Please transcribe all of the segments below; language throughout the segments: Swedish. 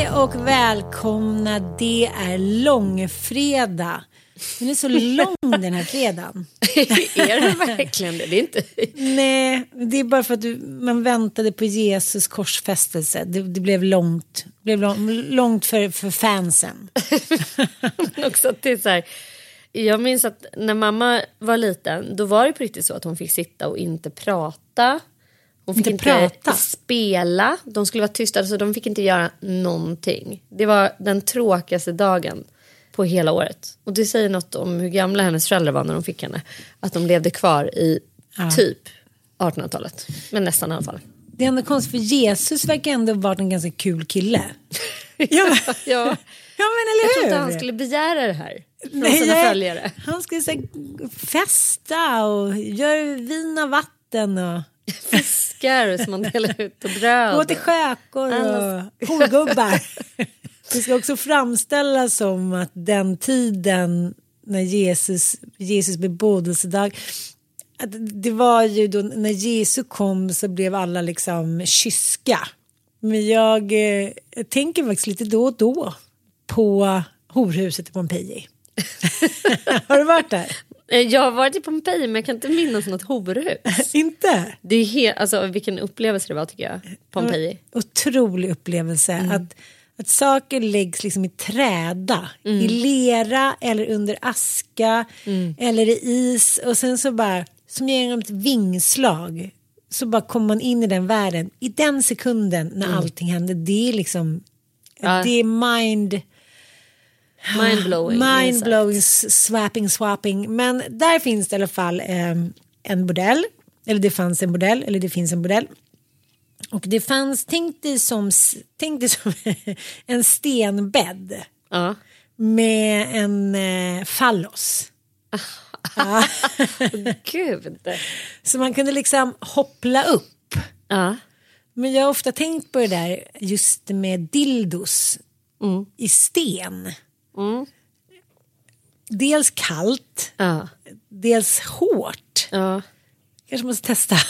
Hej och välkomna. Det är långfredag. Den är så lång den här fredagen. är det verkligen det? Det är inte... Nej, det är bara för att du, man väntade på Jesus korsfästelse. Det, det blev långt, det blev lång, långt för, för fansen. också det är så här, jag minns att när mamma var liten då var det på riktigt så att hon fick sitta och inte prata. Hon fick Inte inte, prata? spela. De skulle vara tysta, så de fick inte göra någonting. Det var den tråkigaste dagen på hela året. Och det säger något om hur gamla hennes föräldrar var när de fick henne. Att de levde kvar i typ 1800-talet. Men nästan i alla fall. Det är ändå konstigt för Jesus verkar ändå varit en ganska kul kille. ja, Ja. ja men eller Jag hur? trodde han skulle begära det här från Nej, sina följare. Han skulle här, festa och göra vin av vatten och Fiskar som man delar ut och bröd. gå till skäkor och horgubbar. Det ska också framställas som att den tiden när Jesus, Jesus bebådelsedag att det var ju då när Jesus kom så blev alla liksom kyska. Men jag, eh, jag tänker faktiskt lite då och då på horhuset i Pompeji. Har du varit där? Eh, Jag har varit i Pompeji men jag kan inte minnas något horhus. Inte? Det är helt, alltså, vilken upplevelse det var tycker jag. Pompeji. Otrolig upplevelse. Mm. Att, att saker läggs liksom i träda. Mm. I lera eller under aska. Eller i is. Och sen så bara, som genom ett vingslag. Så bara kommer man in i den världen. I den sekunden när allting händer. Det är liksom, Mm. Ja. det är mind... Mindblowing. Mindblowing, swapping, swapping. Men där finns det i alla fall eh, en bordell. Eller det fanns en bordell, eller det finns en bordell. Och det fanns, tänk dig som, tänk dig som en stenbädd Ja. med en eh, fallos. ja. Gud. Så man kunde liksom hoppla upp. Ja. Men jag har ofta tänkt på det där just med dildos i sten. Dels kallt, Ja. dels hårt. Ja. Kanske måste testa.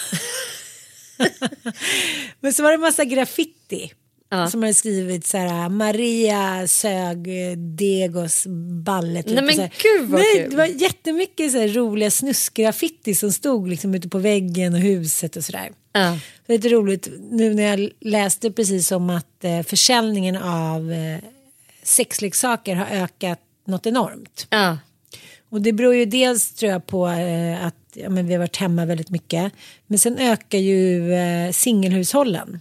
Men så var det massa graffiti. Som hade skrivit så här Maria sög Degos balle. Typ, Nej, men gud, vad Nej, kul. Det var jättemycket så här roliga snuskgraffiti som stod liksom ute på väggen och huset och sådär. Ja. Det är lite roligt nu när jag läste precis om att eh, försäljningen av eh, sexleksaker har ökat något enormt. Ja. Och det beror ju dels tror jag på eh, att ja, men vi har varit hemma väldigt mycket. Men sen ökar ju eh, singelhushållen.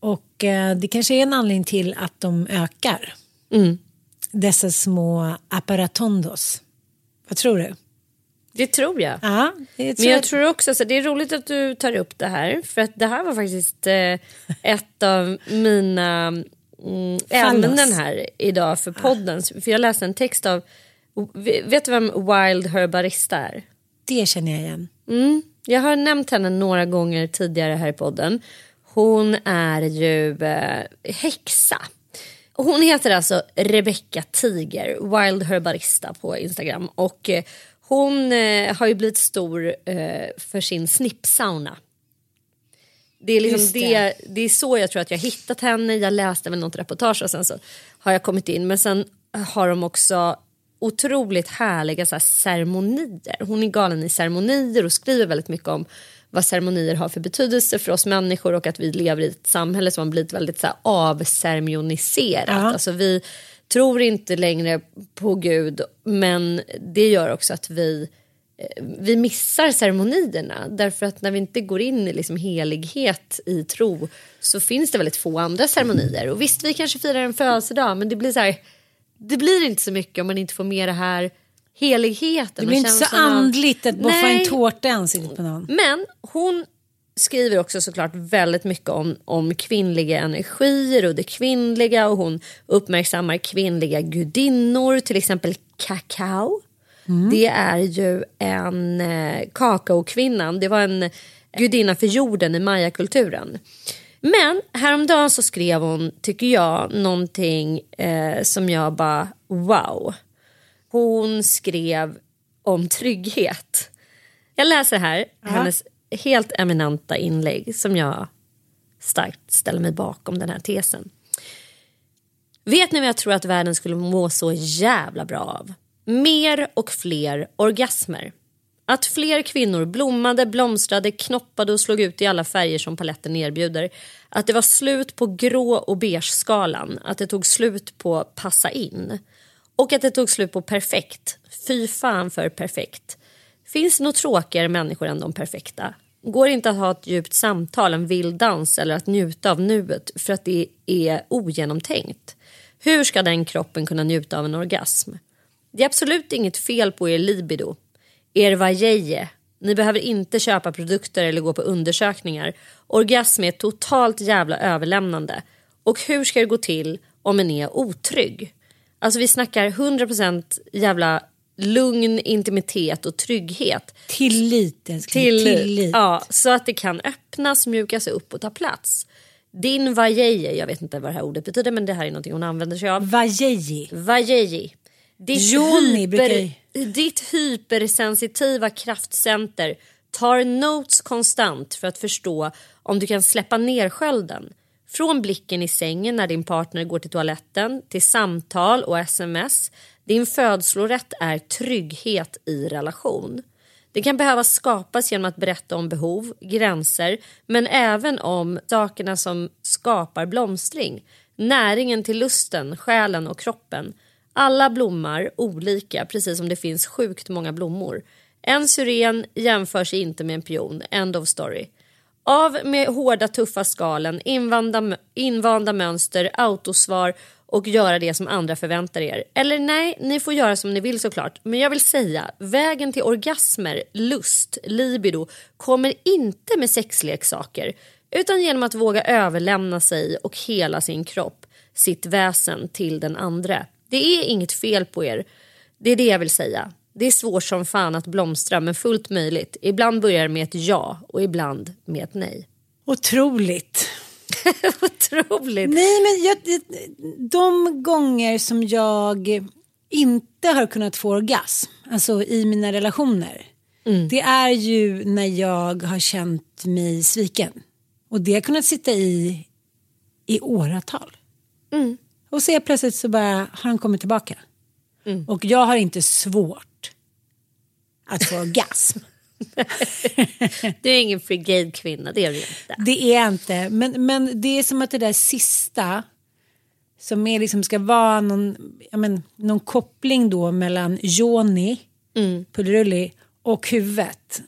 Och eh, det kanske är en anledning till att de ökar. Dessa små apparatondos. Vad tror du? Det tror jag. Ja, det tror Men jag tror också att det är roligt att du tar upp det här. För att det här var faktiskt eh, ett av mina mm, ämnen här idag för podden. För jag läste en text av, vet du vem Wild Herbarista är? det känner jag igen. Mm. Jag har nämnt henne några gånger tidigare här i podden. Hon är ju eh, häxa. Hon heter alltså Rebecca Tiger, Wild Herbarista på Instagram. Och eh, hon eh, har ju blivit stor eh, för sin snippsauna. Det är, liksom det. det. Det, är så jag tror att jag hittat henne. Jag läste väl något reportage och sen så har jag kommit in. Men sen har de också otroligt härliga så här, ceremonier. Hon är galen i ceremonier och skriver väldigt mycket om vad ceremonier har för betydelse för oss människor och att vi lever i ett samhälle som har blivit väldigt så här, avceremoniserat. Ja. Alltså, vi tror inte längre på Gud men det gör också att vi vi missar ceremonierna därför att när vi inte går in i liksom helighet i tro så finns det väldigt få andra ceremonier. Och visst, vi kanske firar en födelsedag men det blir så här, det blir inte så mycket om man inte får med det här heligheten. Det blir inte så av- andligt att Nej. en tårta i ansiktet på någon. Men hon skriver också såklart väldigt mycket om, om kvinnliga energier och det kvinnliga och hon uppmärksammar kvinnliga gudinnor, till exempel kakao. Det är ju en eh, kakaokvinnan, det var en gudinna för jorden i mayakulturen. Men häromdagen så skrev hon, tycker jag, någonting eh, som jag bara wow. Hon skrev om trygghet. Jag läser här hennes helt eminenta inlägg som jag starkt ställer mig bakom den här tesen. Vet ni vad jag tror att världen skulle må så jävla bra av? Mer och fler orgasmer. Att fler kvinnor blommade, blomstrade, knoppade och slog ut i alla färger som paletten erbjuder. Att det var slut på grå och beige-skalan. Att det tog slut på passa in. Och att det tog slut på perfekt. Fy fan för perfekt. Finns det något tråkigare människor än de perfekta? Går det inte att ha ett djupt samtal, en vild dans eller att njuta av nuet för att det är ogenomtänkt? Hur ska den kroppen kunna njuta av en orgasm? Det är absolut inget fel på er libido. Er vajeje. Ni behöver inte köpa produkter eller gå på undersökningar. Orgasm är totalt jävla överlämnande. Och hur ska det gå till om en är otrygg? Alltså vi snackar 100% jävla lugn, intimitet och trygghet. Tillit älskling. Tillit. Tillit. Ja, så att det kan öppnas, mjukas upp och ta plats. Din vajeje, jag vet inte vad det här ordet betyder men det här är någonting hon använder sig av. Vajeji. Vajeji. Ditt, brukar hyper, ditt hypersensitiva kraftcenter tar notes konstant för att förstå om du kan släppa ner skölden. Från blicken i sängen när din partner går till toaletten till samtal och sms. Din födslorätt är trygghet i relation. Det kan behöva skapas genom att berätta om behov, gränser men även om sakerna som skapar blomstring. Näringen till lusten, själen och kroppen. Alla blommar olika precis som det finns sjukt många blommor. En syren jämför sig inte med en pion. End of story. Av med hårda tuffa skalen, invanda, invanda mönster, autosvar och göra det som andra förväntar er. Eller nej, ni får göra som ni vill såklart. Men jag vill säga, vägen till orgasmer, lust, libido kommer inte med sexleksaker utan genom att våga överlämna sig och hela sin kropp, sitt väsen till den andra. Det är inget fel på er. Det är det jag vill säga. Det är svårt som fan att blomstra men fullt möjligt. Ibland börjar det med ett ja och ibland med ett nej. Otroligt. Otroligt. Nej, men jag, de gånger som jag inte har kunnat få orgasm, alltså i mina relationer, det är ju när jag har känt mig sviken. Och det har kunnat sitta i i åratal. Mm. Och så plötsligt så bara har han kommit tillbaka. Mm. Och jag har inte svårt att få orgasm. Du är ingen frigate kvinna, det är du inte. Det är jag inte. Men, men det är som att det där sista som är liksom ska vara någon, men, någon koppling då mellan Joni, Mm. Pullerulli och huvudet.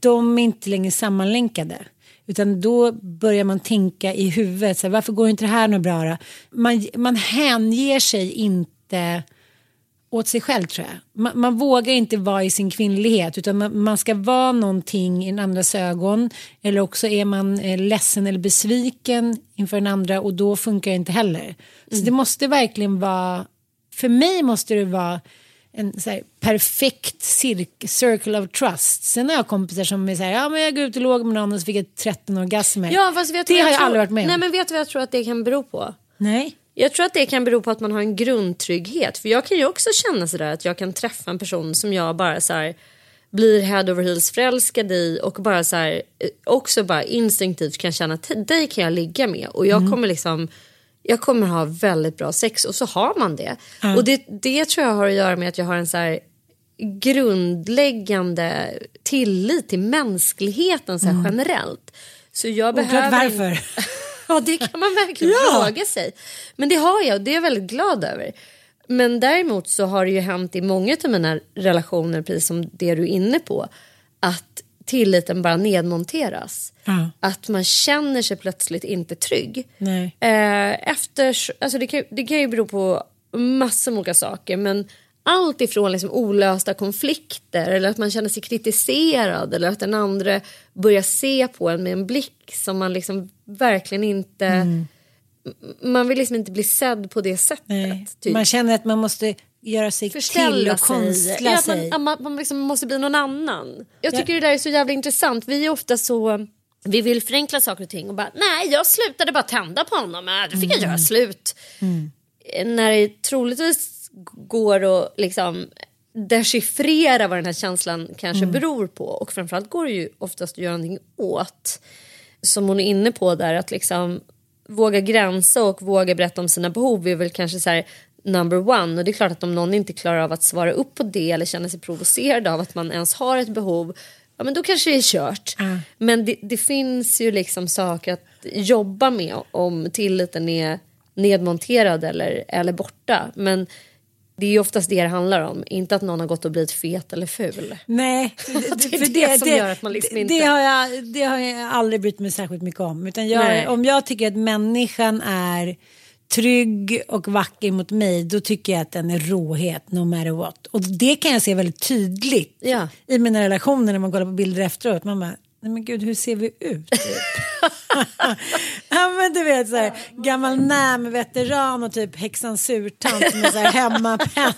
De är inte längre sammanlänkade. Utan då börjar man tänka i huvudet, så här, varför går inte det här något bra då? Man, man hänger sig inte åt sig själv tror jag. Man, man vågar inte vara i sin kvinnlighet utan man, man ska vara någonting i en andras ögon. Eller också är man eh, ledsen eller besviken inför den andra och då funkar det inte heller. Så det måste verkligen vara, för mig måste det vara en här, perfekt cirk, circle of trust. Sen har jag kompisar som är så här, ja men jag går ut och låg med någon och så fick jag 13 orgasmer. Ja, fast vet det vad har jag tror? aldrig varit med om. Nej, men vet du vad jag tror att det kan bero på? Nej. Jag tror att det kan bero på att man har en grundtrygghet. För jag kan ju också känna sådär att jag kan träffa en person som jag bara så här blir head over heels förälskad i och bara så här eh, också bara instinktivt kan känna att dig kan jag ligga med och jag kommer liksom jag kommer ha väldigt bra sex och så har man det. Och det, det tror jag har att göra med att jag har en så här grundläggande tillit till mänskligheten så här generellt. Så jag Oklart behöver varför. Ja, det kan man verkligen Ja. fråga sig. Men det har jag och det är jag väldigt glad över. Men däremot så har det ju hänt i många av mina relationer, precis som det du är inne på, att tilliten bara nedmonteras. Ja. Att man känner sig plötsligt inte trygg. Nej. Eh, efter, alltså det, kan, det kan ju bero på massor med olika saker men allt ifrån liksom olösta konflikter eller att man känner sig kritiserad eller att den andra börjar se på en med en blick som man liksom verkligen inte... Mm. Man vill liksom inte bli sedd på det sättet. Typ. Man känner att man måste göra sig till Förställa och sig. konstla Ja, man, sig. att man, man liksom måste bli någon annan. Jag Ja. tycker det där är så jävla intressant. Vi är ofta så... Vi vill förenkla saker och ting och bara nej jag slutade bara tända på honom. Äh, Då fick jag göra slut. När det troligtvis går att liksom dechiffrera vad den här känslan kanske beror på. Och framförallt går det ju oftast att göra någonting åt. Som hon är inne på där att liksom våga gränsa och våga berätta om sina behov är väl kanske så här number one. Och det är klart att om någon inte klarar av att svara upp på det eller känner sig provocerad av att man ens har ett behov. Ja men då kanske det är kört. Men det, det finns ju liksom saker att jobba med om tilliten är nedmonterad eller, eller borta. Men det är ju oftast det det handlar om. Inte att någon har gått och blivit fet eller ful. Nej, Det är det som gör att man liksom det, inte- det, har jag, det har jag aldrig brytt mig särskilt mycket om. Utan jag, om jag tycker att människan är trygg och vacker mot mig då tycker jag att den är råhet no matter what. Och det kan jag se väldigt tydligt Ja. i mina relationer när man kollar på bilder efteråt. Man bara, nej men gud hur ser vi ut? Ja men du vet så här, gammal NÄM-veteran och typ häxan surtant är så här hemmapen.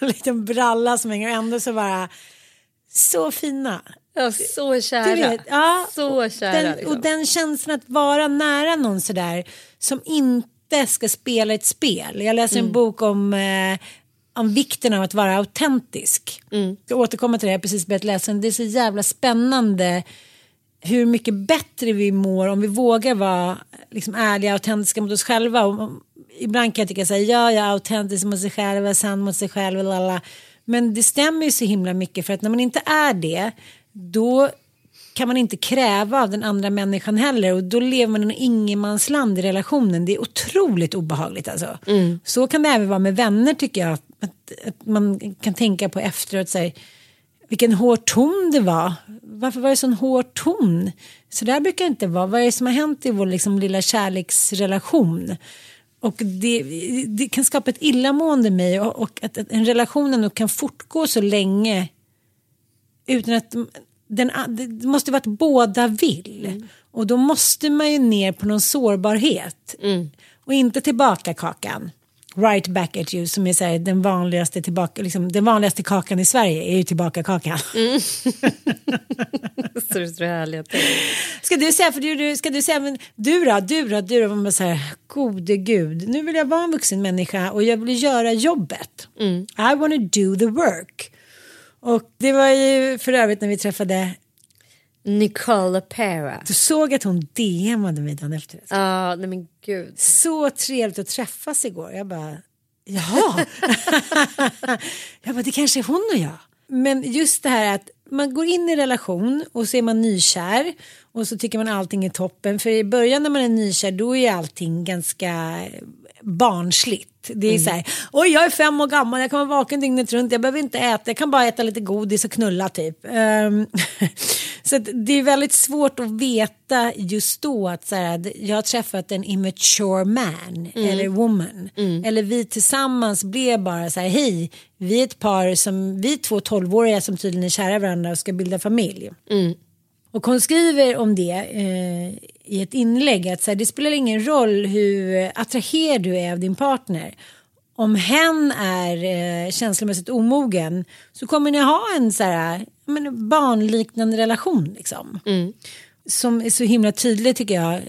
en liten bralla som hänger och ändå så bara så fina. Ja, så kära. Vet, ja, så och kära. Den, liksom. Och den känslan att vara nära någon sådär som inte ska spela ett spel. Jag läser Mm. en bok om, eh, om vikten av att vara autentisk. Mm. Jag ska återkomma till det, jag har precis börjat läsa den. Det är så jävla spännande hur mycket bättre vi mår om vi vågar vara liksom, ärliga och autentiska mot oss själva. Och, och, ibland kan jag tycka säga ja, jag är autentisk mot sig själv, sann mot sig själv. Lala. Men det stämmer ju så himla mycket för att när man inte är det då kan man inte kräva av den andra människan heller och då lever man i en ingenmansland i relationen. Det är otroligt obehagligt alltså. Så kan det även vara med vänner tycker jag. Att, att man kan tänka på efteråt så här, vilken hård ton det var. Varför var det sån hård ton? Så där brukar det inte vara. Vad är det som har hänt i vår liksom, lilla kärleksrelation? Och det, det kan skapa ett illamående i mig och, och att, att en relation ändå kan fortgå så länge utan att den, det måste vara att båda vill. Och då måste man ju ner på någon sårbarhet. Och inte tillbaka kakan. Right back at you som är här, den vanligaste tillbaka, liksom, den vanligaste kakan i Sverige är ju tillbaka kakan. Är så härliga ting. Ska du säga, för du, ska du säga, men du då, du då, du då, man så här, gode gud, nu vill jag vara en vuxen människa och jag vill göra jobbet. I wanna do the work. Och det var ju för övrigt när vi träffade Nicole Pera. Du såg att hon DMade mig dagen efter. Ja, nej men gud. Så trevligt att träffas igår. Jag bara, jaha. jag bara, det kanske är hon och jag. Men just det här att man går in i relation och så är man nykär och så tycker man allting är toppen. För i början när man är nykär då är allting ganska barnsligt. Det är mm. så här, oj jag är fem år gammal, jag kan vara vaken dygnet runt, jag behöver inte äta, jag kan bara äta lite godis och knulla typ. Um, så det är väldigt svårt att veta just då att så här, jag har träffat en immature man mm. eller woman. Mm. Eller vi tillsammans blev bara så här, hej, vi är ett par som, vi är två tolvåriga som tydligen är kära varandra och ska bilda familj. Mm. Och hon skriver om det eh, i ett inlägg att så här, det spelar ingen roll hur attraherad du är av din partner. Om hen är eh, känslomässigt omogen så kommer ni ha en så här, men, barnliknande relation. Liksom. Mm. Som är så himla tydlig tycker jag.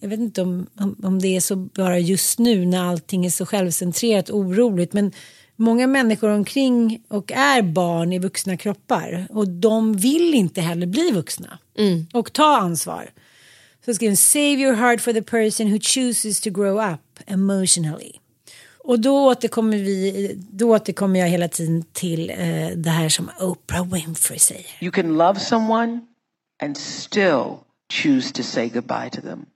Jag vet inte om, om, om det är så bara just nu när allting är så självcentrerat och oroligt. Men många människor omkring och är barn i vuxna kroppar och de vill inte heller bli vuxna mm. och ta ansvar. Så skriver save your heart for the person who chooses to grow up emotionally. Och då återkommer, vi, då återkommer jag hela tiden till eh, det här som Oprah Winfrey säger. You can love someone and still choose to say goodbye to them.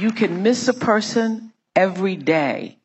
You can miss a person every day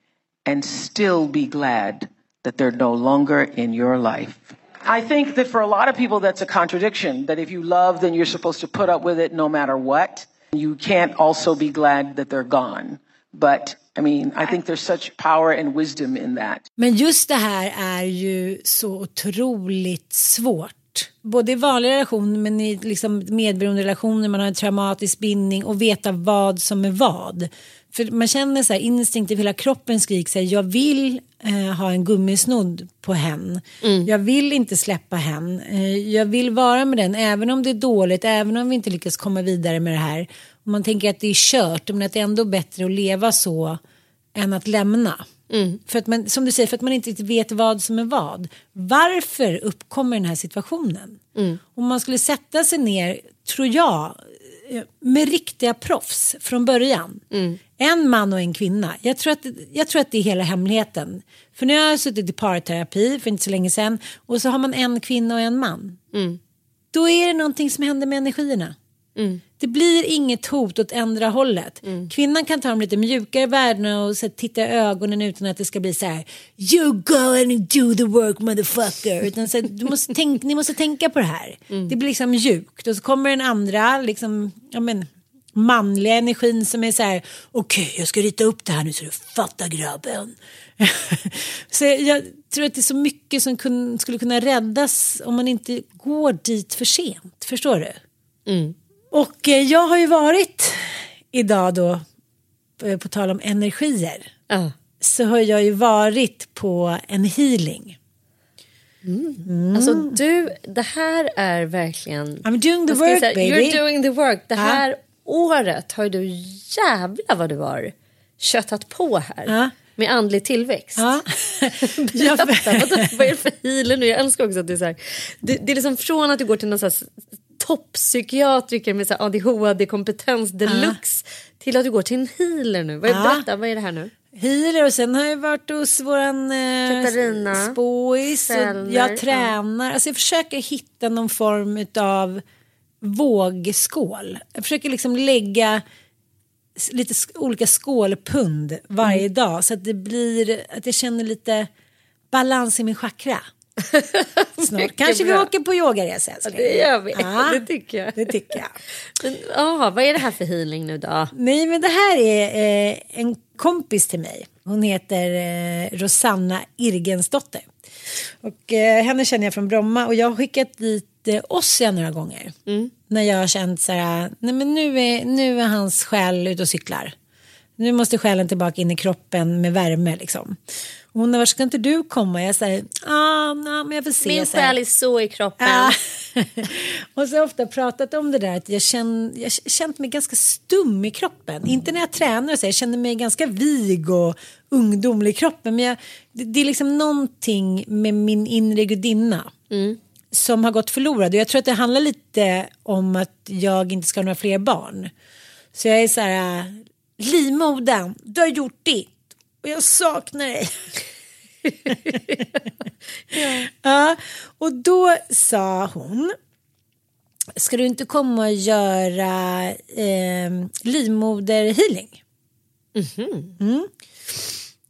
and still be glad that they're no longer in your life. I think that for a lot of people, that's a contradiction. That if you love, then you're supposed to put up with it no matter what. You can't also be glad that they're gone. But I mean, I think there's such power and wisdom in that. Men just det här är ju så otroligt svårt. Både i vanliga relationer men i liksom medberoende relationer, man har en traumatisk bindning och veta vad som är vad. För man känner så här instinktivt, hela kroppen skriker så här, jag vill eh, ha en gummisnodd på hen. Mm. Jag vill inte släppa hen. Eh, jag vill vara med den även om det är dåligt, även om vi inte lyckas komma vidare med det här. Och man tänker att det är kört, men att det är ändå bättre att leva så än att lämna. Mm. För att man, som du säger, för att man inte vet vad som är vad. Varför uppkommer den här situationen? Mm. Om man skulle sätta sig ner, tror jag, med riktiga proffs från början. Mm. En man och en kvinna. Jag tror, att, jag tror att det är hela hemligheten. För nu har jag suttit i parterapi för inte så länge sedan och så har man en kvinna och en man. Mm. Då är det någonting som händer med energierna. Mm. Det blir inget hot åt ändra hållet. Mm. Kvinnan kan ta de lite mjukare värdena och så, titta i ögonen utan att det ska bli så här. You go and do the work motherfucker. Utan, så, du måste tänk, ni måste tänka på det här. Mm. Det blir liksom mjukt och så kommer den andra liksom, ja, men, manliga energin som är så här. Okej, okay, jag ska rita upp det här nu så du fattar grabben. så jag tror att det är så mycket som kun, skulle kunna räddas om man inte går dit för sent. Förstår du? Mm. Och eh, jag har ju varit idag då, eh, på tal om energier, uh. så har jag ju varit på en healing. Mm. Mm. Alltså du, det här är verkligen... I'm doing the work säga, baby. You're doing the work. Det här uh. året har du jävla vad du har köttat på här. Med andlig tillväxt. Ja. Berätta, vad, vad är det för healer nu? Jag älskar också att det är så här. Det, det är liksom från att du går till någon så topppsykiatriker med ADHD-kompetens deluxe uh. till att du går till en healer nu. Vad, uh. Berätta, vad är det här nu? Healer och sen har jag varit hos våran eh, spåis. Jag tränar. Alltså jag försöker hitta någon form av vågskål. Jag försöker liksom lägga lite olika skålpund varje mm. dag så att det blir att jag känner lite balans i min chakra. Snart kanske bra. vi åker på yogaresa Ja, det gör vi. Ja, det tycker jag. Det tycker jag. Men, aha, vad är det här för healing nu då? Nej men det här är eh, en kompis till mig. Hon heter eh, Rosanna Irgensdotter. Och eh, henne känner jag från Bromma och jag har skickat dit eh, Ossia några gånger. Mm. När jag har känt så här, nej men nu är, nu är hans själ ute och cyklar. Nu måste själen tillbaka in i kroppen med värme liksom. Hon varit, ska inte du komma? Jag säger, ah, no, men jag får se. Min själ är så i kroppen. Ah. och så har jag ofta pratat om det där att jag känner, jag känt mig ganska stum i kroppen. Inte när jag tränar och så, jag känner mig ganska vig och ungdomlig i kroppen. Men jag, det, det, är liksom någonting med min inre gudinna. Mm. som har gått förlorad. Och jag tror att det handlar lite om att jag inte ska ha några fler barn. Så jag är så här, livmodern, du har gjort ditt och jag saknar dig. ja. ja. Och då sa hon, ska du inte komma och göra eh, livmoderhealing? Mm. Mm.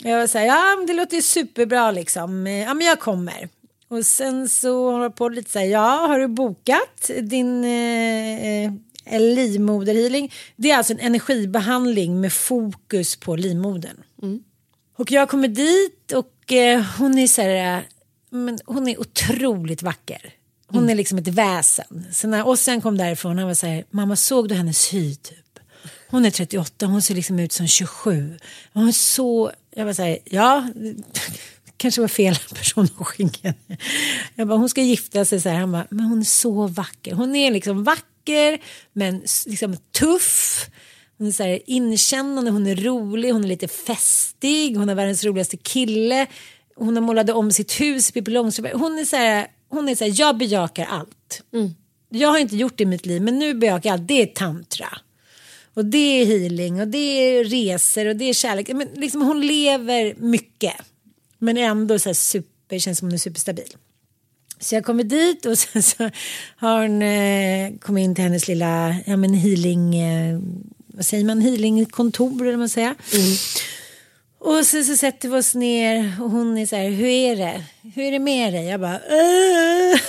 Jag var så här, ja det låter superbra liksom, ja men jag kommer. Och sen så har jag på lite så här, ja har du bokat din eh, eh livmoderhealing? Det är alltså en energibehandling med fokus på livmodern. Mm. Och jag kommer dit och eh, hon är så här, men hon är otroligt vacker. Hon mm. är liksom ett väsen. Så när Ossian kom därifrån han var så här, mamma såg du hennes hy typ? Hon är 38, hon ser liksom ut som 27. Hon är så, jag var så här, ja, kanske var fel person att skicka Jag bara, hon ska gifta sig så här. Han bara, men hon är så vacker. Hon är liksom vacker, men liksom tuff. Hon är så här inkännande, hon är rolig, hon är lite festig, hon är världens roligaste kille. Hon har målat om sitt hus, Pippi Långstrump. Hon är så här, hon är så här, jag bejakar allt. Mm. Jag har inte gjort det i mitt liv, men nu bejakar jag allt. Det är tantra. Och det är healing och det är resor och det är kärlek. Men liksom hon lever mycket. Men ändå så här super, känns som hon är superstabil. Så jag kommer dit och sen så har hon eh, kommit in till hennes lilla ja, men healing, eh, vad säger man, healingkontor eller vad man säger. Mm. Och sen så sätter vi oss ner och hon är så här, hur är det? Hur är det med dig? Jag bara, äh.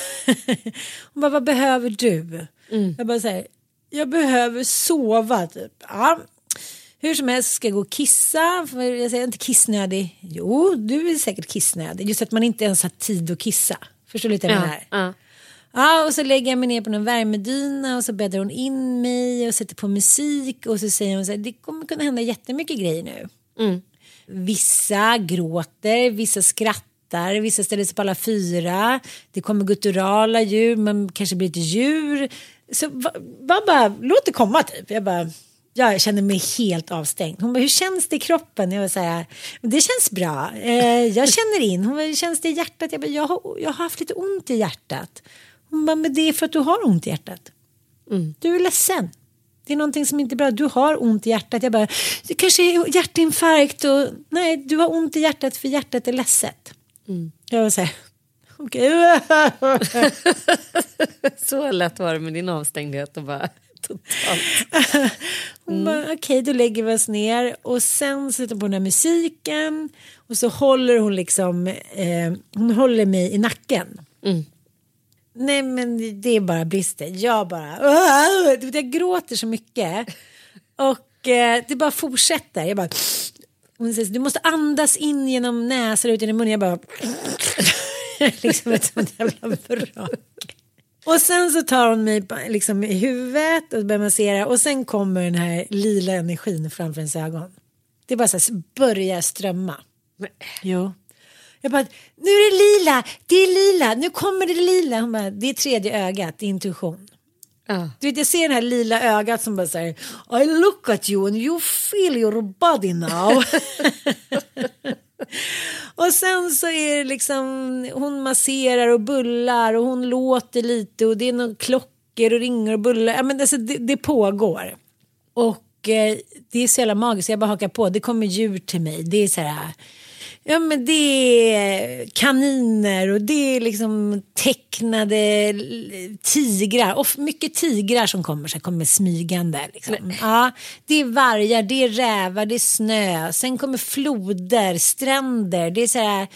Hon bara, vad behöver du? Mm. Jag bara så här, jag behöver sova typ. Ja. Hur som helst ska jag gå och kissa. För jag säger inte kissnödig. Jo, du är säkert kissnödig. Just att man inte ens har tid att kissa. Förstår du lite ja, här? Ja. Ja, och så lägger jag mig ner på någon värmedyna och så bäddar hon in mig och sätter på musik och så säger hon så här, det kommer kunna hända jättemycket grejer nu. Mm. Vissa gråter, vissa skrattar, vissa ställer sig på alla fyra. Det kommer gutturala djur, man kanske blir ett djur. Så bara, bara låt det komma typ. Jag bara, jag känner mig helt avstängd. Hon bara, hur känns det i kroppen? Jag var så här, det känns bra. Eh, jag känner in. Hon bara, hur känns det i hjärtat? Jag bara, jag har, jag har haft lite ont i hjärtat. Hon bara, men det är för att du har ont i hjärtat. Mm. Du är ledsen. Det är någonting som inte är bra. Du har ont i hjärtat. Jag bara, det kanske är hjärtinfarkt och nej, du har ont i hjärtat för hjärtat är ledset. Mm. Jag var så här, okej. Okay. så lätt var det med din avstängdhet och bara totalt. Hon bara, okej, okay, då lägger vi oss ner och sen sätter på den här musiken och så håller hon liksom, eh, hon håller mig i nacken. Mm. Nej men det är bara brister. Jag bara, jag gråter så mycket. Och eh, det bara fortsätter. Jag bara, hon säger du måste andas in genom näsan och ut genom munnen. Jag bara, liksom ett sånt jävla vrak. Och sen så tar hon mig liksom i huvudet och börjar massera och sen kommer den här lila energin framför ens ögon. Det bara så här, börjar strömma. Jo. Jag bara, nu är det lila, det är lila, nu kommer det lila. Hon bara, det är tredje ögat, det är intuition. Uh. Du vet, jag ser det här lila ögat som bara säger I look at you and you feel your body now. och sen så är det liksom, hon masserar och bullar och hon låter lite och det är några klockor och ringer och bullar. Ja, men alltså, det, det pågår. Och eh, det är så jävla magiskt, jag bara hakar på. Det kommer djur till mig. Det är så här Ja men det är kaniner och det är liksom tecknade tigrar. Och mycket tigrar som kommer, så kommer smygande. Liksom. Ja, det är vargar, det är rävar, det är snö. Sen kommer floder, stränder. Det är så här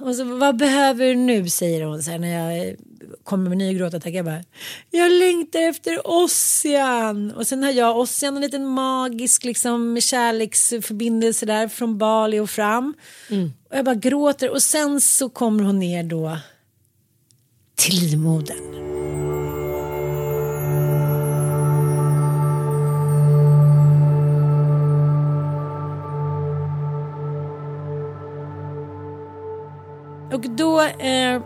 och så, vad behöver du nu säger hon så här, när jag kommer med ny gråtattack. Jag bara, jag längtar efter Ossian. Och sen har jag och Ossian en liten magisk liksom, kärleksförbindelse där från Bali och fram. Mm. Och jag bara gråter och sen så kommer hon ner då till livmodern. Då eh,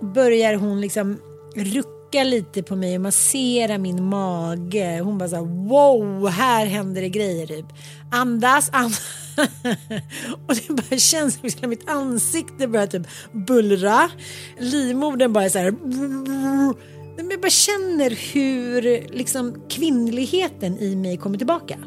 börjar hon liksom rucka lite på mig och massera min mage. Hon bara så här, wow, här händer det grejer typ. Andas, andas. och det bara känns som att mitt ansikte börjar typ bullra. Livmodern bara så här. Men jag bara känner hur liksom kvinnligheten i mig kommer tillbaka.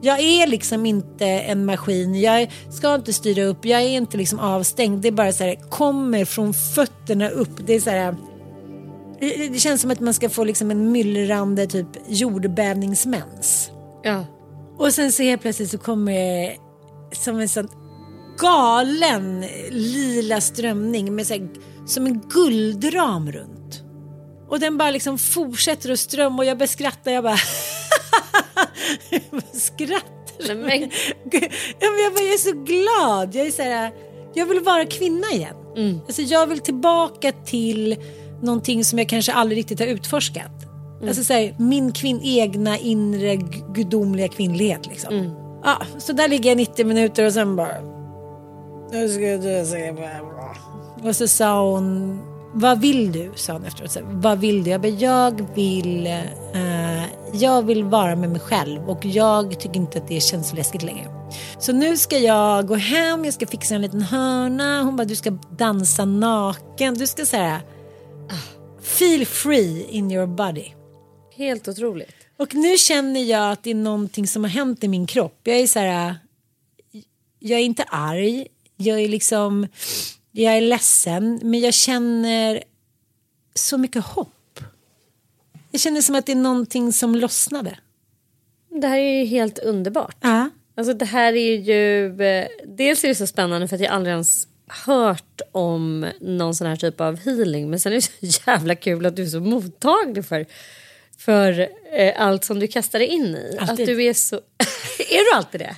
Jag är liksom inte en maskin. Jag ska inte styra upp. Jag är inte liksom avstängd. Det är bara så här kommer från fötterna upp. Det är så här. Det det känns som att man ska få liksom en myllrande typ jordbävningsmens. Ja. Och sen så helt plötsligt så kommer det som en sån galen lila strömning med så här, som en guldram runt. Och den bara liksom fortsätter att strömma och jag börjar skratta. Jag bara jag skrattar. Nej, men- Ja, men jag, bara, jag är så glad. Jag är så här, jag vill vara kvinna igen. Mm. Alltså, jag vill tillbaka till någonting som jag kanske aldrig riktigt har utforskat. Mm. Alltså så här, min kvinn, egna inre gu- gudomliga kvinnlighet liksom. Mm. Ja, så där ligger jag 90 minuter och sen bara... Nu ska du bara... Och så sa hon, vad vill du? Sa hon efteråt. Vad vill du? Jag bara, jag vill, eh, jag vill vara med mig själv och jag tycker inte att det känns så läskigt längre. Så nu ska jag gå hem, jag ska fixa en liten hörna. Hon bara, du ska dansa naken. Du ska säga, feel free in your body. Helt otroligt. Och nu känner jag att det är någonting som har hänt i min kropp. Jag är så här, jag är inte arg, jag är liksom, jag är ledsen, men jag känner så mycket hopp. Jag känner som att det är någonting som lossnade. Det här är ju helt underbart. Ja. Alltså det här är ju... eh, Dels är det så spännande för att jag aldrig ens hört om någon sån här typ av healing. Men sen är det så jävla kul att du är så mottaglig för, för eh, allt som du kastar dig in i. Alltid. Att du är så... är du alltid det?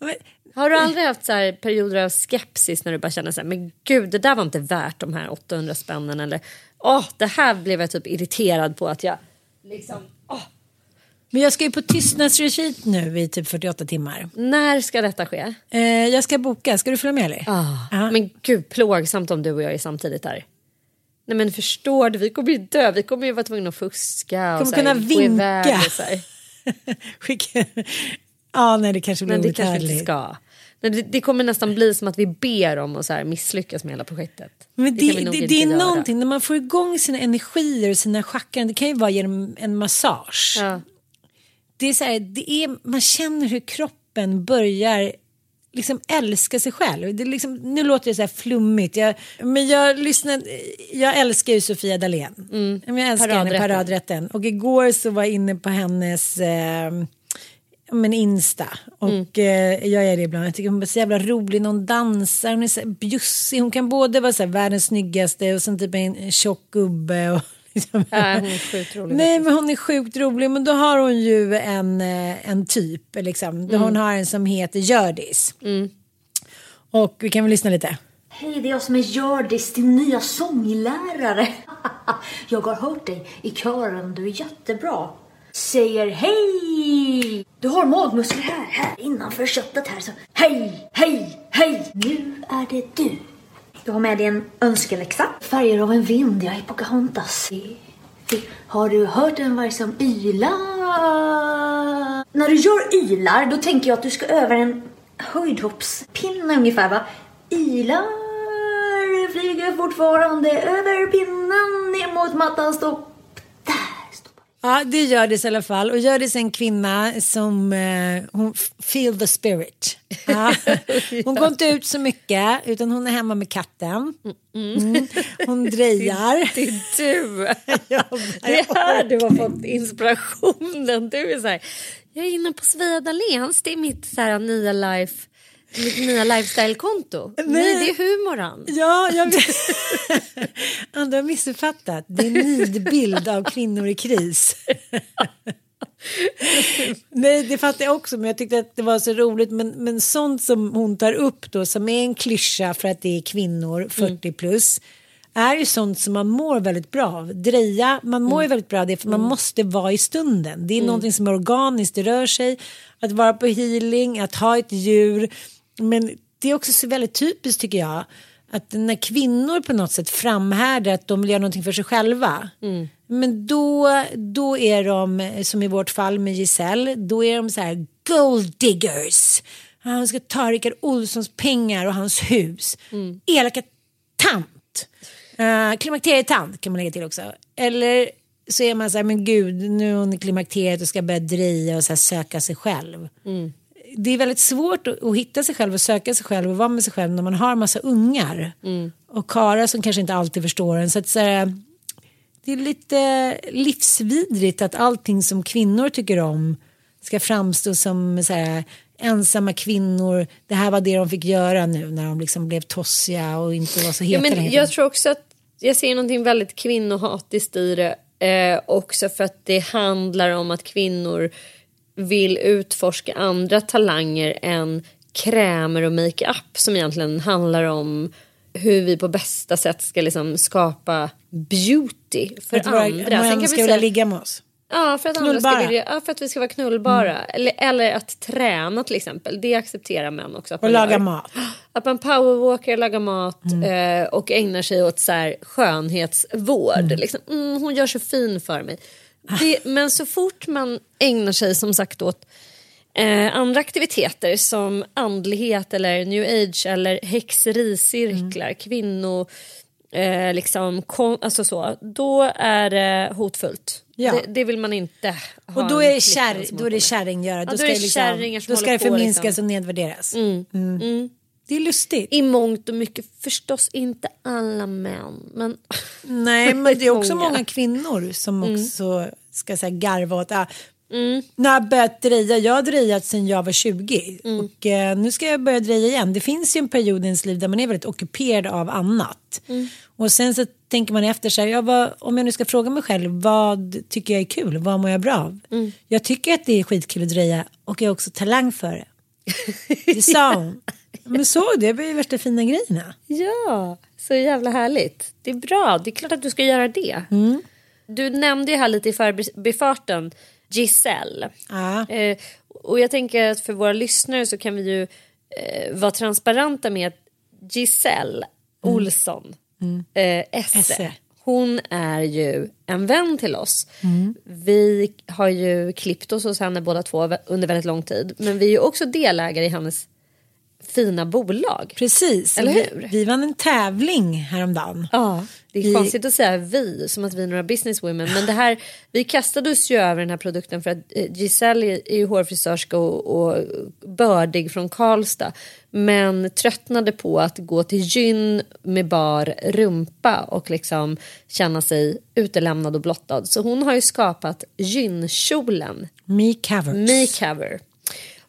Men- Har du aldrig haft så här perioder av skepsis när du bara känner så här, men gud det där var inte värt de här 800 spännen eller åh det här blev jag typ irriterad på att jag liksom, åh, Men jag ska ju på tystnadsretreat nu i typ 48 timmar. när ska detta ske? Eh, jag ska boka, ska du följa med eller? Ah, Ja. Men gud, plågsamt om du och jag är samtidigt där. Nej men förstår du, vi kommer ju dö, vi kommer ju vara tvungna att fuska. och Kommer så här, kunna iväg vinka. och så här. Skicka... Ja, nej det kanske blir Men det kanske inte outhärdligt. ska. Men det, det kommer nästan bli som att vi ber om att så här misslyckas med hela projektet. Men det, det, det, inte är göra. någonting, när man får igång sina energier och sina chakran, det kan ju vara genom en massage. Ja. Det är så här, det är, man känner hur kroppen börjar liksom älska sig själv. Det liksom, nu låter det så här flummigt, jag, men jag lyssnade, jag älskar ju Sofia Dalén. Men Jag älskar henne, Mm. Paradrätten. paradrätten. Och igår så var jag inne på hennes eh, men Insta. Och eh, jag är det ibland. Jag tycker hon är så jävla rolig när hon dansar. Hon är så bjussig. Hon kan både vara så här världens snyggaste och sen typ en, tjock gubbe. Och, liksom. Ja, hon är sjukt rolig Nej men hon är sjukt rolig. Men då har hon ju en, eh, en typ. Liksom. Då Hon har en som heter Gördis. Och vi kan väl lyssna lite. Hej, det är jag som är Hjördis, din nya sånglärare. jag har hört dig i kören, du är jättebra. Säger hej! Du har magmuskler här, här innanför köttet här. Så hej, hej, hej! Nu är det du. Du har med dig en önskeläxa. Färger av en vind, jag är Pocahontas. Har du hört en varg som ylar? När du gör ylar, då tänker jag att du ska över en höjdhoppspinne ungefär va? Ylar flyger fortfarande över pinnen ner mot mattan. Stopp. Ja, det gör det i alla fall. Och gör det en kvinna som eh, hon feel the spirit. Ja. Hon går inte ut så mycket utan hon är hemma med katten. Mm. Hon drejar. Det är du. Det är här du har fått inspirationen. Du är så här, jag är inne på Svea Dahléns, det är mitt så här, nya life mitt nya lifestyle-konto. Nej. det är humoran. Ja, jag vet. Andra har missuppfattat. Det är en nidbild av kvinnor i kris. Nej, det fattar jag också, men jag tyckte att det var så roligt. Men, men sånt som hon tar upp då, som är en klyscha för att det är kvinnor 40 plus, är ju sånt som man mår väldigt bra av. Dreja, man mår ju väldigt bra av det för man måste vara i stunden. Det är någonting som är organiskt, det rör sig. Att vara på healing, att ha ett djur. Men det är också så väldigt typiskt tycker jag. Att när kvinnor på något sätt framhärdar att de vill göra någonting för sig själva. Men då, då är de, som i vårt fall med Giselle, då är de så här gold diggers. Han ska ta Rickard Olssons pengar och hans hus. Elaka tant. Uh, klimakterietant kan man lägga till också. Eller så är man så här, men gud, nu är hon i klimakteriet och ska börja dreja och så söka sig själv. Det är väldigt svårt att, att hitta sig själv och söka sig själv och vara med sig själv när man har massa ungar. Och karlar som kanske inte alltid förstår en. Så att, så här, det är lite livsvidrigt att allting som kvinnor tycker om ska framstå som så här, ensamma kvinnor. Det här var det de fick göra nu när de liksom blev tossiga och inte var så Ja, heta men längre. jag tror också att jag ser någonting väldigt kvinnohatiskt i det. Eh, också för att det handlar om att kvinnor vill utforska andra talanger än krämer och makeup som egentligen handlar om hur vi på bästa sätt ska liksom skapa beauty för att våra andra. Sen män kan vi ska säga- vilja ligga med oss. Ja, för att, andra ska vilja, ja, för att vi ska vara knullbara. Eller, eller att träna till exempel. Det accepterar män också. Att Och laga gör. mat. Att man powerwalkar, lagar mat eh, och ägnar sig åt så här, skönhetsvård. Liksom, mm, hon gör så fin för mig. Det, men så fort man ägnar sig som sagt åt eh, andra aktiviteter som andlighet eller new age eller häxericirklar, kvinno... Eh, liksom, kon, alltså så, då är det hotfullt. Ja. Det, det vill man inte ha Och då är som då är det kärringgöra. Ja, då då ska det, liksom, då ska det förminskas liksom. och nedvärderas. Mm. Det är lustigt. I mångt och mycket, förstås inte alla män. Men Nej, men det är också Många. många kvinnor som Mm. också ska säga garva åt. Ah, När jag börjat dreja, jag har drejat sedan jag var 20 Mm. och eh, nu ska jag börja dreja igen. Det finns ju en period i ens liv där man är väldigt ockuperad av annat. Mm. Och sen så tänker man efter så här, ja, vad, om jag nu ska fråga mig själv, vad tycker jag är kul? Vad mår jag bra av? Mm. Jag tycker att det är skitkul att dreja och jag har också talang för det. Det sa hon. Men du, det var ju värsta fina grejerna. Ja, så jävla härligt. Det är bra, det är klart att du ska göra det. Du nämnde ju här lite i förbifarten Giselle. Ja. Eh, och jag tänker att för våra lyssnare så kan vi ju eh, vara transparenta med att Giselle Olsson, eh, Esse, Esse. hon är ju en vän till oss. Vi har ju klippt oss hos henne båda två under väldigt lång tid. Men vi är ju också delägare i hennes fina bolag. Precis. Eller hur? Vi vann en tävling häromdagen. Ja, det är Vi- konstigt att säga vi, som att vi är några businesswomen. Men det här, vi kastade oss ju över den här produkten för att eh, Giselle är ju hårfrisörska och, och bördig från Karlstad. Men tröttnade på att gå till gyn med bar rumpa och liksom känna sig utelämnad och blottad. Så hon har ju skapat gynkjolen Me covers. Me Cover.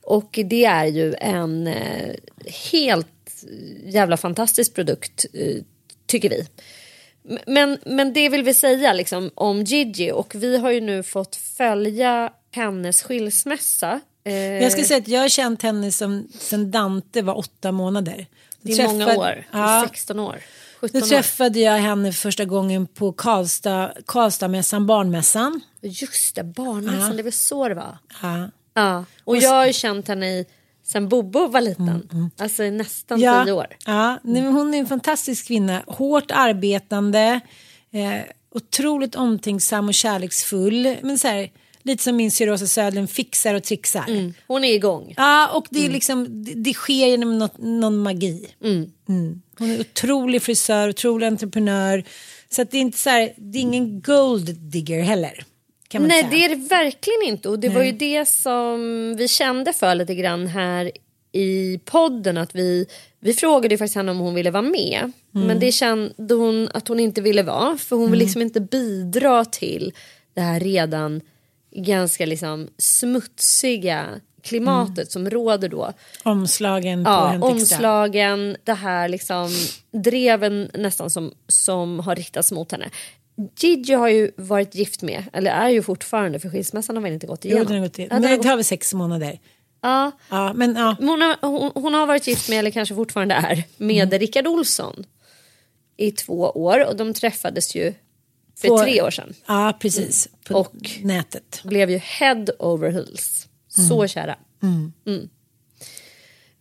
Och det är ju en eh, helt jävla fantastisk produkt eh, tycker vi. Men, men det vill vi säga liksom, om Gigi och vi har ju nu fått följa hennes skilsmässa. Eh, Jag ska säga att jag har känt henne som sen Dante var åtta månader. det är många träffade- år, Ja, 16 år, 17 då träffade jag henne första gången på Karlstad, Karlstadmässan, barnmässan. Just det, barnmässan, Ja. det var så det var. Ja. Ja. Och, jag har ju känt henne i, sen Bobo var liten, alltså i nästan Ja, tio år. ja hon är en fantastisk kvinna. Hårt arbetande, eh, otroligt omtänksam och kärleksfull. Men så här, lite som min syrra Åsa Södlund fixar och trixar. Hon är igång. Ja, och det, är liksom, det, det sker genom något, någon magi. Mm. Hon är otrolig frisör, otrolig entreprenör. Så det är inte så här, det är ingen gold digger heller. Kan man Nej säga. det är det verkligen inte. Och det var ju det som vi kände för lite grann här i podden att vi, vi frågade ju faktiskt henne om hon ville vara med. Men det kände hon att hon inte ville vara för hon vill liksom inte bidra till det här redan ganska liksom smutsiga klimatet som råder då. Omslagen på Ja, omslagen, det här liksom dreven nästan som, som har riktats mot henne. Gigi har ju varit gift med, eller är ju fortfarande för skilsmässan har väl inte gått Jo, igenom. den har gått den Men har det tar väl sex månader. ja. Ja, men ja. Hon, har, hon, hon har varit gift med, eller kanske fortfarande är, med Mm. Rickard Olsson i två år och de träffades ju för På- tre år sedan. Ja, precis. På Och- nätet. Blev ju head over heels. Så kära. Mm.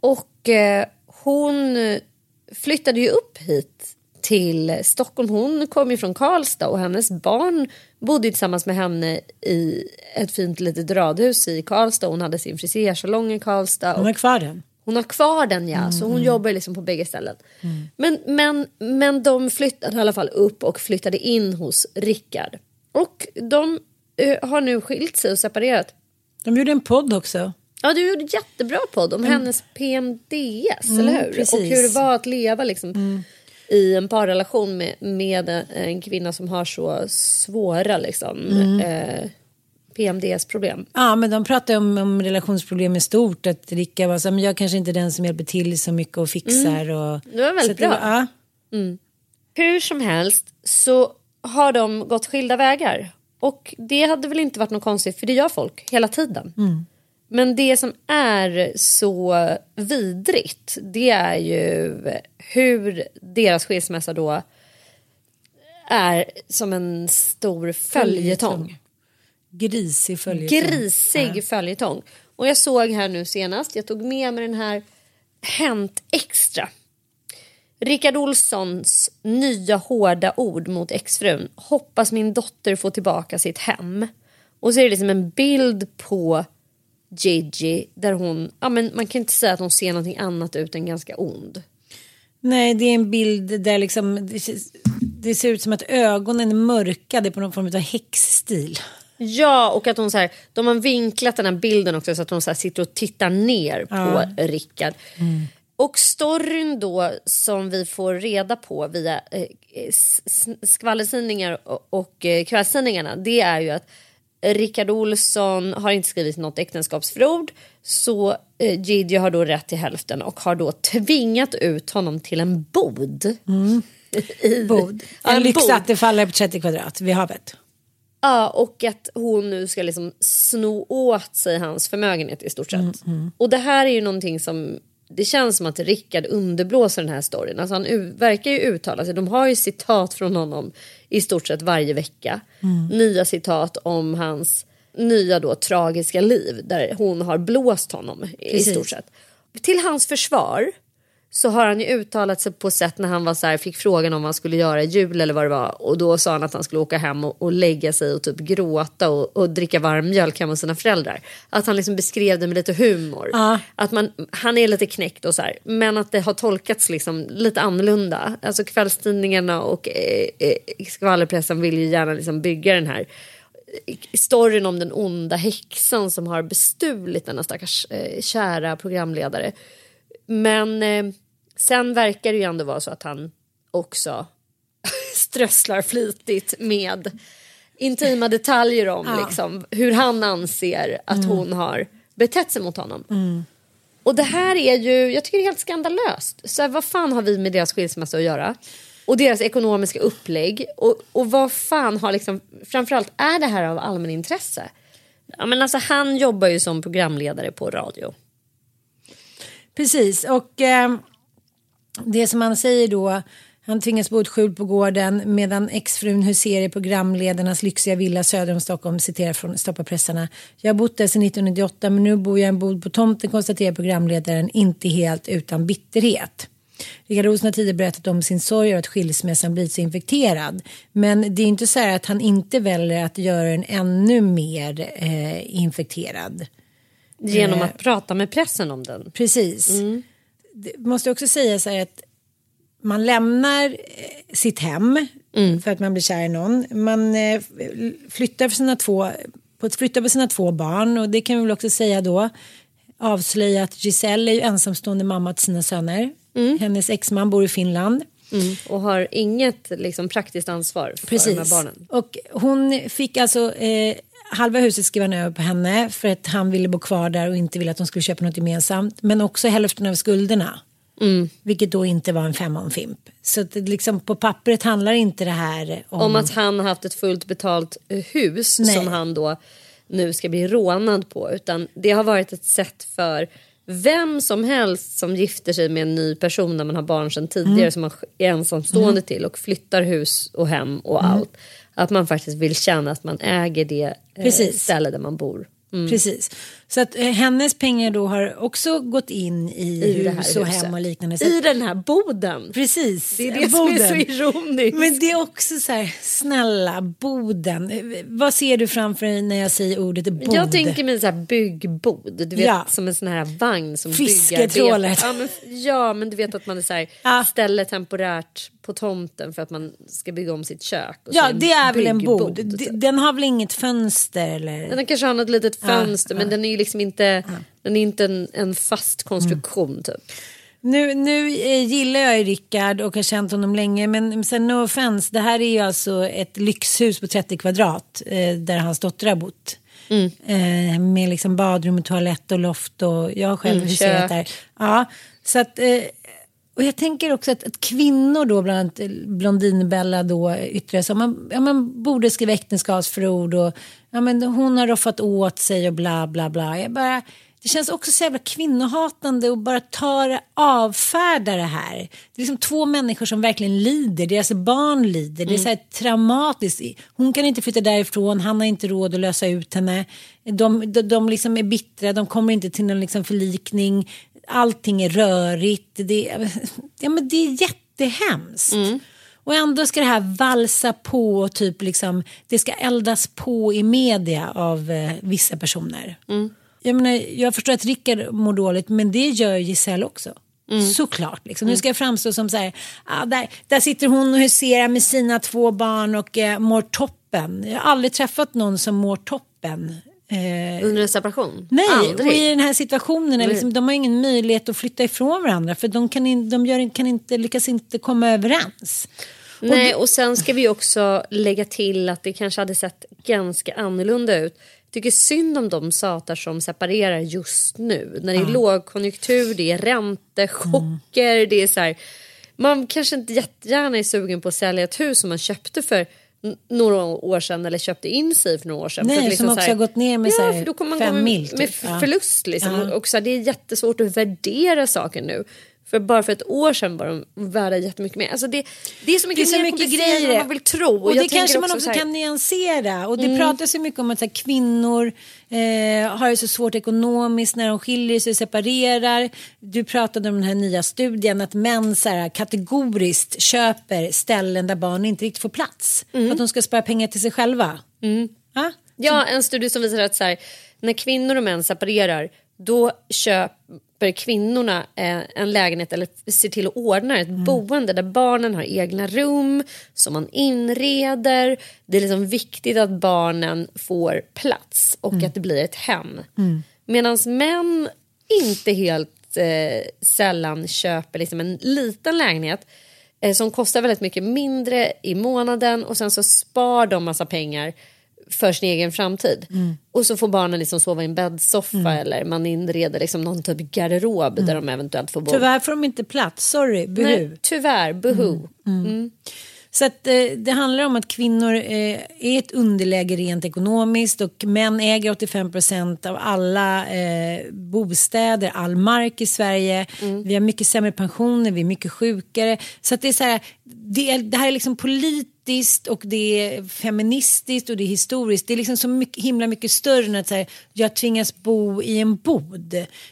Och eh, hon flyttade ju upp hit till Stockholm. Hon kom ju från Karlstad och hennes barn bodde tillsammans med henne i ett fint litet radhus i Karlstad. Hon hade sin frisersalong i Karlstad. Hon har kvar den. Hon har kvar den ja, så hon jobbar liksom på bägge ställen. Men, men, men de flyttade i alla fall upp och flyttade in hos Rickard. Och de eh, har nu skilt sig och separerat. De gjorde en podd också. Ja, du gjorde jättebra podd om hennes PMDS, eller hur? precis. Och hur det var att leva liksom, i en parrelation med, med en kvinna som har så svåra liksom, eh, PMDS-problem. Ja, men de pratade om, om relationsproblem i stort. Att Rickard var så men jag kanske inte är den som hjälper till så mycket och fixar. Och, Det var väldigt bra. ja. Hur som helst så har de gått skilda vägar. Och det hade väl inte varit något konstigt för det gör folk hela tiden. Men det som är så vidrigt det är ju hur deras skilsmässa då är som en stor följetong. Grisig följetong. Grisig följetong. Och jag såg här nu senast, jag tog med mig den här Hänt Extra. Rickard Olssons nya hårda ord mot exfrun. Hoppas min dotter får tillbaka sitt hem. Och så är det liksom en bild på Gigi där hon, ja men man kan inte säga att hon ser någonting annat ut än ganska ond. Nej, det är en bild där liksom, det, ser ut som att ögonen är mörkade på någon form av häxstil. Ja, och att hon så här, de har vinklat den här bilden också så att hon så sitter och tittar ner på Rickard. Och storyn då som vi får reda på via eh, skvallertidningar och, och eh, kvällstidningarna det är ju att Rickard Olsson har inte skrivit något äktenskapsförord så eh, Gigi har då rätt till hälften och har då tvingat ut honom till en bod. I- Bod. En en bod. lyxattefallare på 30 kvadrat vid havet. Ja, och att hon nu ska liksom sno åt sig hans förmögenhet i stort sett. Och det här är ju någonting som det känns som att Rickard underblåser den här storyn. Alltså han verkar ju uttala sig. De har ju citat från honom i stort sett varje vecka. Nya citat om hans nya då tragiska liv där hon har blåst honom i Precis. stort sett. Till hans försvar så har han ju uttalat sig på sätt när han var så här, fick frågan om vad han skulle göra i jul eller vad det var och då sa han att han skulle åka hem och, och lägga sig och typ gråta och, och dricka varm mjölk hemma hos sina föräldrar. Att han liksom beskrev det med lite humor. Ja. Att man, han är lite knäckt och så här, men att det har tolkats liksom lite annorlunda. Alltså kvällstidningarna och eh, eh, skvallerpressen vill ju gärna liksom bygga den här storyn om den onda häxan som har bestulit denna stackars eh, kära programledare. Men eh, sen verkar det ju ändå vara så att han också strösslar flitigt med intima detaljer om liksom, hur han anser att hon har betett sig mot honom. Och det här är ju, jag tycker det är helt skandalöst. Så här, vad fan har vi med deras skilsmässa att göra? Och deras ekonomiska upplägg. Och, och vad fan har liksom, framförallt är det här av allmänintresse? Ja, men alltså, han jobbar ju som programledare på radio. Precis, och eh, det som han säger då, han tvingas bo ett skjul på gården medan exfrun huserar i programledarnas lyxiga villa söder om Stockholm, citerar från Stoppa pressarna. Jag har bott där sedan 1998 men nu bor jag en bod på tomten, konstaterar programledaren, inte helt utan bitterhet. Rickard Olsson har tidigare berättat om sin sorg över att skilsmässan blivit så infekterad. Men det är inte så här att han inte väljer att göra den ännu mer eh, infekterad. Genom att prata med pressen om den. Precis. Det måste också säga så här att man lämnar eh, sitt hem för att man blir kär i någon. Man eh, flyttar, för sina två, på, flyttar på sina två barn och det kan vi väl också säga då. Avslöja att Giselle är ju ensamstående mamma till sina söner. Hennes exman bor i Finland. Och har inget liksom, praktiskt ansvar för de här Precis. barnen. Och hon fick alltså eh, halva huset skrev han över på henne för att han ville bo kvar där och inte ville att de skulle köpa något gemensamt. Men också hälften av skulderna. Vilket då inte var en femma om Fimp. Så det liksom på pappret handlar inte det här om... Om att han har haft ett fullt betalt eh, hus Nej. som han då nu ska bli rånad på. Utan det har varit ett sätt för vem som helst som gifter sig med en ny person när man har barn sedan tidigare Mm. som man är ensamstående till och flyttar hus och hem och Mm. allt. Att man faktiskt vill känna att man äger det eh, Precis. ställe där man bor. Precis. Så att eh, hennes pengar då har också gått in i, I hus och hem och liknande. Så I att, den här boden. precis. Det är det som är så Boden. ironiskt. Men det är också så här, snälla Boden. Eh, Vad ser du framför dig när jag säger ordet bod? Jag tänker mig en sån här byggbod, du vet Ja. som en sån här vagn som Fisketrålar. byggarbetar- Ja men, ja men du vet att man är så här, Ja. ställer temporärt på tomten för att man ska bygga om sitt kök. Ja, det är väl en bod. Den har väl inget fönster eller? Den kanske har något litet fönster men den är ju liksom inte, den är inte en, en fast konstruktion Mm. typ. Nu, nu eh, gillar jag ju Rickard och har känt honom länge men sen no offense, det här är ju alltså ett lyxhus på 30 kvadrat eh, där hans dotter har bott. Eh, med liksom badrum och toalett och loft och jag har själv Mm, huserat där. Ja, så att, eh, och jag tänker också att, att kvinnor då, bland annat Blondinbella då yttrar sig, man, ja, man borde skriva äktenskapsförord och ja, men hon har roffat åt sig och bla bla bla. Jag bara, det känns också så jävla kvinnohatande att bara ta det, avfärda det här. Det är liksom två människor som verkligen lider, deras barn lider, det är så här traumatiskt. Hon kan inte flytta därifrån, han har inte råd att lösa ut henne. De, de, de liksom är bittra, de kommer inte till någon liksom förlikning. Allting är rörigt. Det, ja, men det är jättehemskt. Och ändå ska det här valsa på och typ liksom, det ska eldas på i media av eh, vissa personer. Jag, menar, jag förstår att Rickard mår dåligt men det gör Giselle också. Såklart. Liksom. Nu ska jag framstå som så här, ah, där, där sitter hon och huserar med sina två barn och eh, mår toppen. Jag har aldrig träffat någon som mår toppen. Eh, Under en separation? Nej, Aldrig. och i den här situationen, är liksom, de har ingen möjlighet att flytta ifrån varandra för de, kan in, de gör, kan inte, lyckas inte komma överens. Nej, och sen ska vi också lägga till att det kanske hade sett ganska annorlunda ut. Jag tycker synd om de satar som separerar just nu. När det är lågkonjunktur, det är räntechocker, det är så här. Man kanske inte jättegärna är sugen på att sälja ett hus som man köpte för några år sedan eller köpte in sig för några år sedan. Nej, För att som så också här- har gått ner med ja, för då kommer man fem gå med, mil, typ. med förlust. Liksom. Ja. Och så här, det är jättesvårt att värdera saker nu. För bara för ett år sedan var de värda jättemycket mer. Alltså det, det är så Det är mycket så mycket än grejer. vad man vill tro. Och, jag det kanske man också så här- kan nyansera. Och det pratas ju mycket om att så här, kvinnor eh, har det så svårt ekonomiskt när de skiljer sig och separerar. Du pratade om den här nya studien att män så här, kategoriskt köper ställen där barn inte riktigt får plats. För att de ska spara pengar till sig själva. Ja? Ja, en studie som visar att så här, när kvinnor och män separerar då köper kvinnorna eh, en lägenhet eller ser till att ordna ett boende där barnen har egna rum som man inreder. Det är liksom viktigt att barnen får plats och att det blir ett hem. Medan män inte helt eh, sällan köper liksom en liten lägenhet eh, som kostar väldigt mycket mindre i månaden och sen så spar de massa pengar för sin egen framtid. Och så får barnen liksom sova i en bäddsoffa eller man inreder liksom någon typ garderob där de eventuellt får bo. Tyvärr får de inte plats, sorry, buhu. Nej, tyvärr, buhu. Så att, eh, det handlar om att kvinnor eh, är ett underläge rent ekonomiskt och män äger 85 procent av alla eh, bostäder, all mark i Sverige. Vi har mycket sämre pensioner, vi är mycket sjukare. Så att det är så här, det, är, det här är liksom politiskt och det är feministiskt och det är historiskt. Det är liksom så mycket, himla mycket större än att så här, jag tvingas bo i en bod.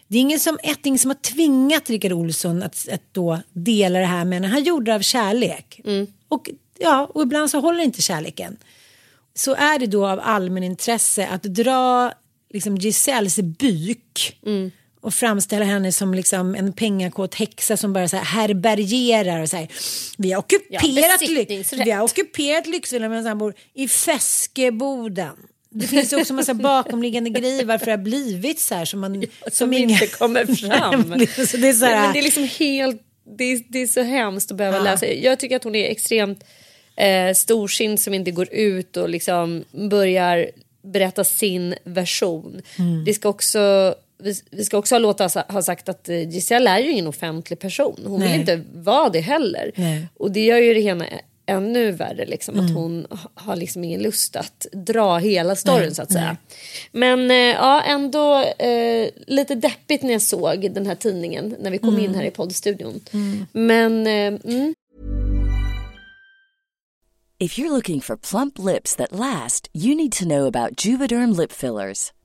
Det är ingen som, ett, ingen som har tvingat Rickard Olsson att, att då dela det här med henne. Han gjorde det av kärlek. Och, ja, och ibland så håller inte kärleken. Så är det då av allmänintresse att dra liksom Giselles byk och framställa henne som liksom en pengakåt häxa som bara så här härbärgerar och säger vi har ockuperat, vi har ockuperat Lycksele medan han bor i Feskeboden. Det finns också en massa bakomliggande grejer varför det har blivit så här som, man, Som inte kommer fram. så det är så här, men det är liksom helt, det är, det är så hemskt att behöva läsa. Jag tycker att hon är extremt eh, storsint som inte går ut och liksom börjar berätta sin version. Mm. Det ska också, vi, vi ska också ha låta ha sagt att eh, Giselle är ju ingen offentlig person. Hon Nej. vill inte vara det heller. Nej. Mm. Och det gör ju det hela ännu värre liksom, att hon ha- har liksom ingen lust att dra hela storyn så att säga. Men eh, ja, ändå eh, lite deppigt när jag såg den här tidningen när vi kom in här i poddstudion. Men eh, mm, If you're looking for plump lips that last, you need to know about Juvederm lip fillers.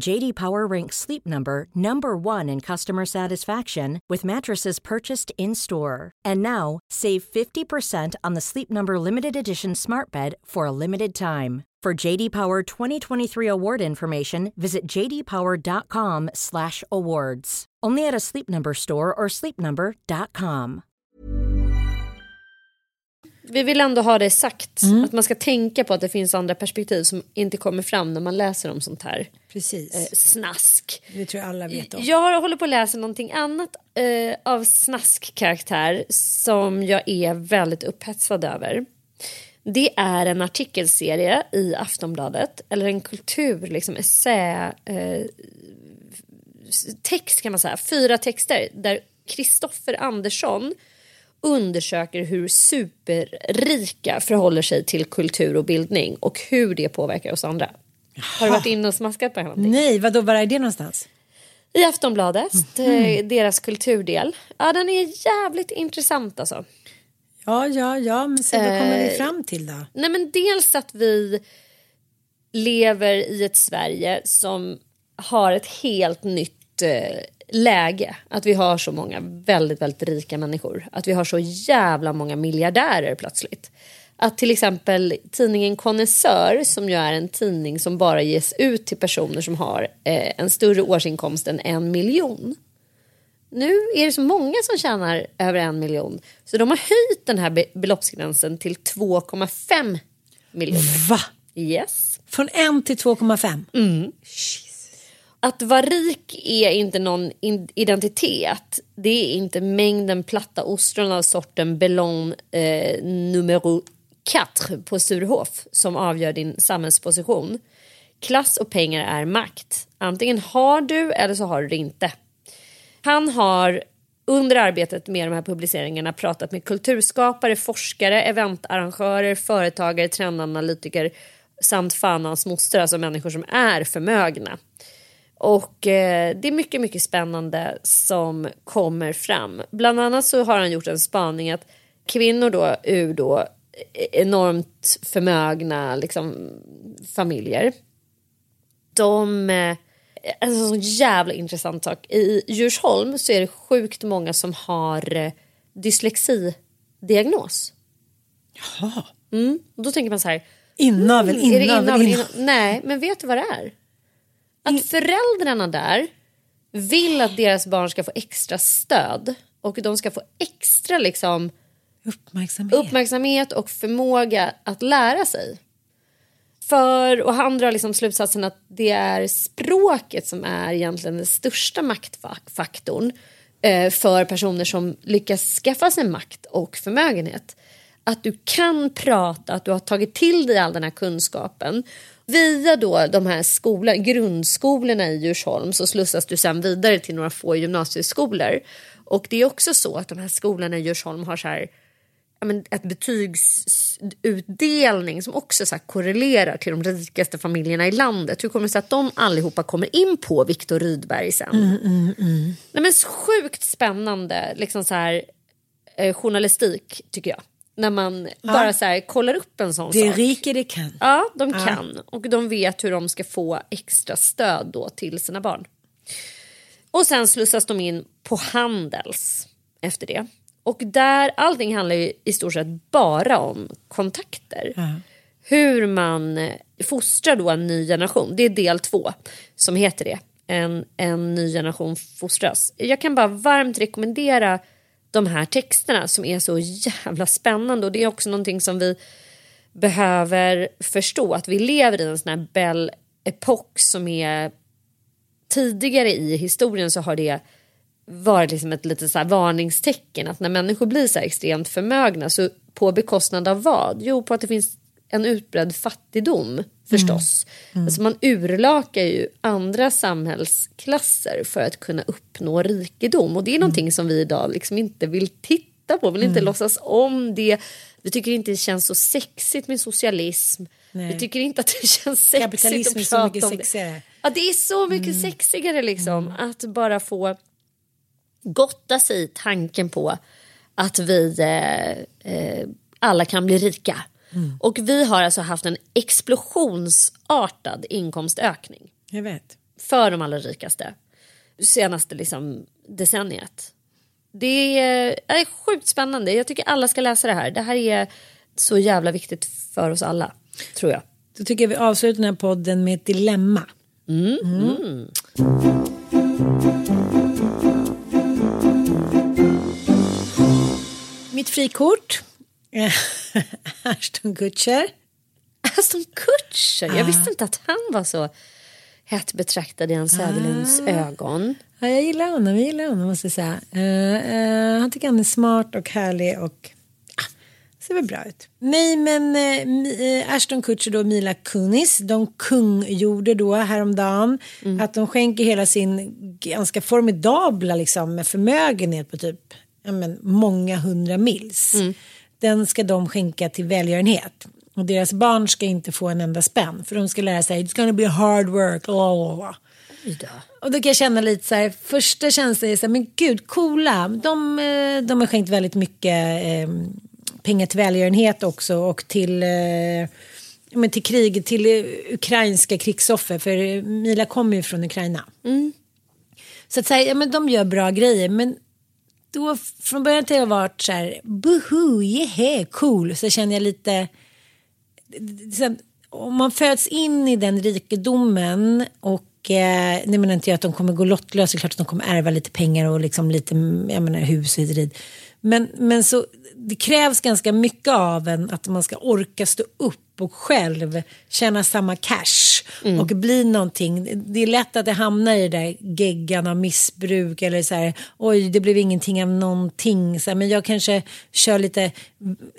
JD Power ranks Sleep Number number 1 in customer satisfaction with mattresses purchased in-store. And now, save 50% on the Sleep Number limited edition Smart Bed for a limited time. For JD Power 2023 award information, visit jdpower.com/awards. Only at a Sleep Number store or sleepnumber.com. Vi vill ändå ha det sagt. Mm. Att man ska tänka på att det finns andra perspektiv som inte kommer fram när man läser om sånt här Precis. eh, snask. Det tror jag alla vet om. Jag håller på att läsa någonting annat eh, av snaskkaraktär som jag är väldigt upphetsad över. Det är en artikelserie i Aftonbladet, eller en kultur, liksom essä, eh, text kan man säga, fyra texter där Kristoffer Andersson undersöker hur superrika förhåller sig till kultur och bildning och hur det påverkar oss andra. Har du varit inne och smaskat på någonting? Nej, vadå, var är det någonstans? I Aftonbladet, eh, deras kulturdel. Ja, den är jävligt intressant alltså. Ja, ja, ja, men sen vad kommer vi Eh, fram till då? Nej men dels att vi lever i ett Sverige som har ett helt nytt eh, läge. Att vi har så många väldigt, väldigt rika människor. Att vi har så jävla många miljardärer plötsligt. Att till exempel tidningen Konnässör som ju är en tidning som bara ges ut till personer som har eh, en större årsinkomst än en miljon. Nu är det så många som tjänar över en miljon. Så de har höjt den här be- beloppsgränsen till 2,5 miljoner. Va? Yes. Från 1 till 2,5? Mm. Att vara rik är inte någon identitet. Det är inte mängden platta ostron av sorten Bellon eh, numero Katr på Sturehof som avgör din samhällsposition. Klass och pengar är makt. Antingen har du eller så har du det inte. Han har under arbetet med de här publiceringarna pratat med kulturskapare, forskare, eventarrangörer, företagare, trendanalytiker samt fan hans moster, alltså människor som är förmögna. Och eh, det är mycket, mycket spännande som kommer fram. Bland annat så har han gjort en spaning att kvinnor då ur då enormt förmögna liksom, familjer de eh, en sån jävla intressant sak. I Djursholm så är det sjukt många som har eh, dyslexidiagnos. Jaha. Mm. Och då tänker man så här. Inavel, mm, inavel, inavel, inavel. inavel? Nej, men vet du vad det är? Att föräldrarna där vill att deras barn ska få extra stöd och de ska få extra liksom Uppmärksamhet. uppmärksamhet och förmåga att lära sig. För, och han drar liksom slutsatsen att det är språket som är egentligen den största maktfaktorn eh, för personer som lyckas skaffa sig makt och förmögenhet. Att du kan prata, att du har tagit till dig all den här kunskapen. Via då de här skolan, grundskolorna i Djursholm så slussas du sen vidare till några få gymnasieskolor. Och det är också så att de här skolorna i Djursholm har så här men ett betygsutdelning som också så korrelerar till de rikaste familjerna i landet. Hur kommer det sig att de allihopa kommer in på Viktor Rydberg sen? Mm, Nej, men sjukt spännande liksom så här, eh, journalistik tycker jag. När man bara så här, kollar upp en sån Det sak. rike det kan. Ja, de kan. Och de vet hur de ska få extra stöd då till sina barn. Och sen slussas de in på Handels efter det. Och där allting handlar ju i stort sett bara om kontakter. Hur man eh, fostrar då en ny generation. Det är del två som heter det. En, en ny generation fostras. Jag kan bara varmt rekommendera de här texterna som är så jävla spännande. Och det är också någonting som vi behöver förstå. Att vi lever i en sån här Belle epok som är tidigare i historien så har det varit liksom ett litet så varningstecken att när människor blir så här extremt förmögna så på bekostnad av vad? Jo, på att det finns en utbredd fattigdom förstås. Alltså man urlakar ju andra samhällsklasser för att kunna uppnå rikedom och det är någonting som vi idag liksom inte vill titta på, vill inte låtsas om det. Vi tycker inte det känns så sexigt med socialism. Vi tycker inte att det känns sexigt att prata om det. sexigare. Ja, det är så mycket sexigare liksom. Att bara få gotta sig i tanken på att vi eh, eh, alla kan bli rika. Och vi har alltså haft en explosionsartad inkomstökning Jag vet. för de allra rikaste senaste liksom, decenniet. Det är, är sjukt spännande. Jag tycker alla ska läsa det här. Det här är så jävla viktigt för oss alla, tror jag. Då tycker jag vi avslutar den här podden med ett dilemma. Mm. Mitt frikort. Ashton Kutcher. Aston Kutcher, jag visste inte att han var så hett betraktad i Ann Söderlunds ögon. Ja, jag gillar honom, jag gillar honom måste jag säga. Eh, eh, han tycker han är smart och härlig och ja, ser väl bra ut. Nej men eh, eh, Ashton Kutcher och Mila Kunis, de kungjorde då häromdagen att de skänker hela sin ganska formidabla liksom, förmögenhet på typ ja, men, många hundra mils. Den ska de skänka till välgörenhet. Och deras barn ska inte få en enda spänn för de ska lära sig it's gonna be hard work. bla. Och då kan jag känna lite så här, första känslan är så här, men gud, coola. De, eh, de har skänkt väldigt mycket eh, pengar till välgörenhet också och till, eh, men till krig, till eh, ukrainska krigsoffer. För Mila kommer ju från Ukraina. Så att säga, ja, men de gör bra grejer. Men då från början till jag varit så här, boho, yeah, cool. Så känner jag lite, sen, om man föds in i den rikedomen och eh, nu menar inte jag att de kommer gå lottlösa, det är klart att de kommer ärva lite pengar och liksom lite jag menar, hus och hit. Men, men så, det krävs ganska mycket av en att man ska orka stå upp och själv tjäna samma cash och bli någonting. Det är lätt att det hamnar i det där av missbruk eller så här, oj det blev ingenting av någonting. Så här, men jag kanske kör lite,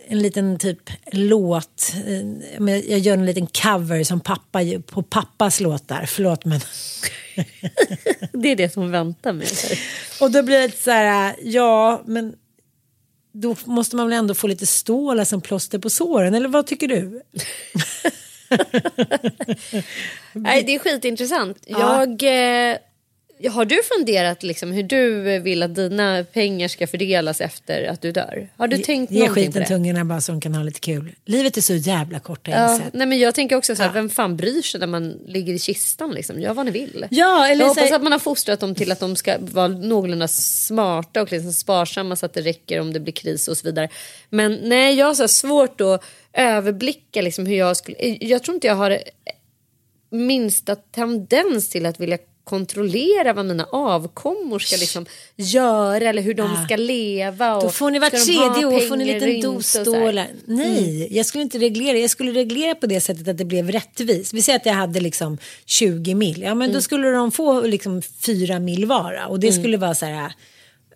en liten typ låt, eh, jag gör en liten cover som pappa på pappas låtar, förlåt men. Det är det som väntar mig. Och då blir det så här, ja men då måste man väl ändå få lite stålar som plåster på såren, eller vad tycker du? Nej, det är skitintressant. Jag, eh, Har du funderat liksom hur du vill att dina pengar ska fördelas efter att du dör? Har du tänkt Ge någonting på skiten det? till ungarna bara så de kan ha lite kul. Livet är så jävla kort har jag Ja, insett. nej men jag tänker också så här, vem fan bryr sig när man ligger i kistan liksom? Gör vad ni vill. Ja, eller jag så hoppas här- att man har fostrat dem till att de ska vara någorlunda smarta och liksom sparsamma så att det räcker om det blir kris och så vidare. Men nej, jag har så här svårt att överblicka liksom hur jag skulle... Jag tror inte jag har minsta tendens till att vilja kontrollera vad mina avkommor ska liksom göra eller hur de ska leva. Och Då får ni vart tredje år får ni en liten och dos stålar. Nej, Mm. jag skulle inte reglera. Jag skulle reglera på det sättet att det blev rättvist. Vi säger att jag hade liksom 20 mil. Ja, men då Mm. skulle de få liksom 4 mil vara. Och det Mm. skulle vara så här.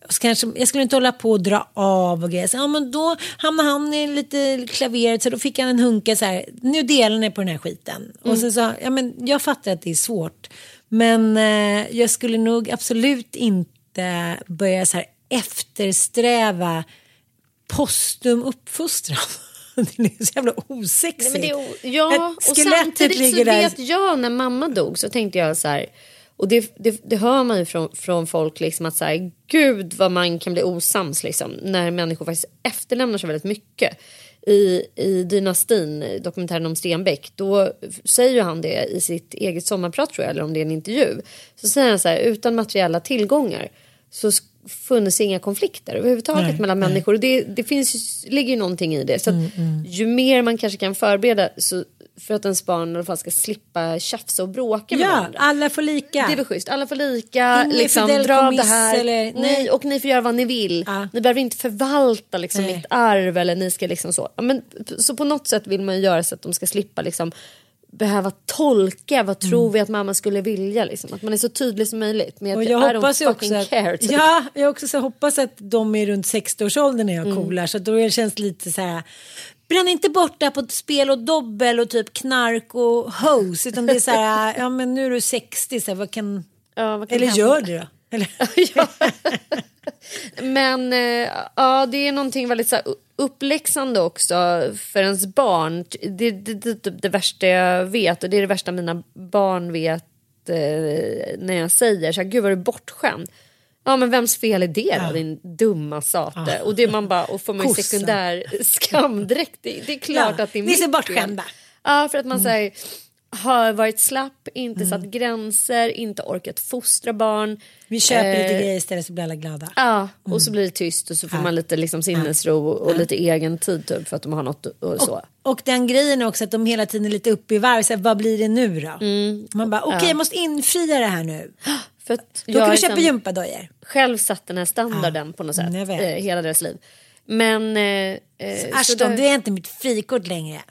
Så kanske, jag skulle inte hålla på och dra av och grejer. Så, ja, men då hamnade han i lite klaveret så då fick han en hunka så här. Nu delar ni på den här skiten. Och Mm. sen så, ja, men jag fattar att det är svårt. Men eh, jag skulle nog absolut inte börja så här eftersträva postum uppfostran. det är så jävla osexigt. Nej, men det ja, och samtidigt så där. vet jag när mamma dog så tänkte jag så här. Och det, det, det hör man ju från, från folk liksom att så här, gud vad man kan bli osams liksom när människor faktiskt efterlämnar så väldigt mycket. I, I Dynastin, dokumentären om Stenbeck, då säger ju han det i sitt eget sommarprat tror jag, eller om det är en intervju. Så säger han så här, utan materiella tillgångar så funnits inga konflikter överhuvudtaget Nej, mellan nej. människor. Och det, det finns, ligger ju någonting i det. Så att ju mer man kanske kan förbereda så, för att ens barn i alla fall ska slippa tjafsa och bråka med Ja, varandra. alla får lika. Det är väl schysst. Alla får lika. Ingen liksom, dra av det här. eller- nej. och ni får göra vad ni vill. Ni behöver inte förvalta liksom, Nej. mitt arv. Eller ni ska liksom så. Ja, Men, så på något sätt vill man göra så att de ska slippa liksom, behöva tolka vad Mm. tror vi att mamma skulle vilja. Liksom. Att man är så tydlig som möjligt. Men Och att jag I don't hoppas fucking att, care. typ. ja, jag också så hoppas att de är runt 60-årsåldern när jag Mm. coolar. Så att då känns det lite så här. Bränn inte bort det på ett spel och dobbel och typ knark och hose. Utan det är så här, ja men nu är du 60, så här, vad kan... Ja, vad kan Eller hända? gör det då? Eller? Men eh, ja, det är någonting väldigt så här, uppläxande också för ens barn. Det, det, det, det, det värsta jag vet och det är det värsta mina barn vet eh, när jag säger så här, gud vad du är bortskämd. Ja men vems fel är det då din dumma sate? Ja. Och det man bara, och får man ju sekundär skamdräkt. Det, det är klart Ja, att det är ni är mitt bortskämda. Ja för att man säger har varit slapp, inte Mm. satt gränser, inte orkat fostra barn. Vi köper lite Eh, grejer istället så blir alla glada. Ja, och så blir det tyst och så får Ja. man lite liksom sinnesro och lite egen tid typ, för att de har något och så. Och den grejen också att de hela tiden är lite uppe i varv. Så här, vad blir det nu då? Man bara, okej Mm. Ja. jag måste infria det här nu. För Då jag kan vi har köpa gympadojor. själv satt den här standarden på något sätt eh, hela deras liv. Men... Eh, eh, så Ashton, där- du är inte mitt frikort längre.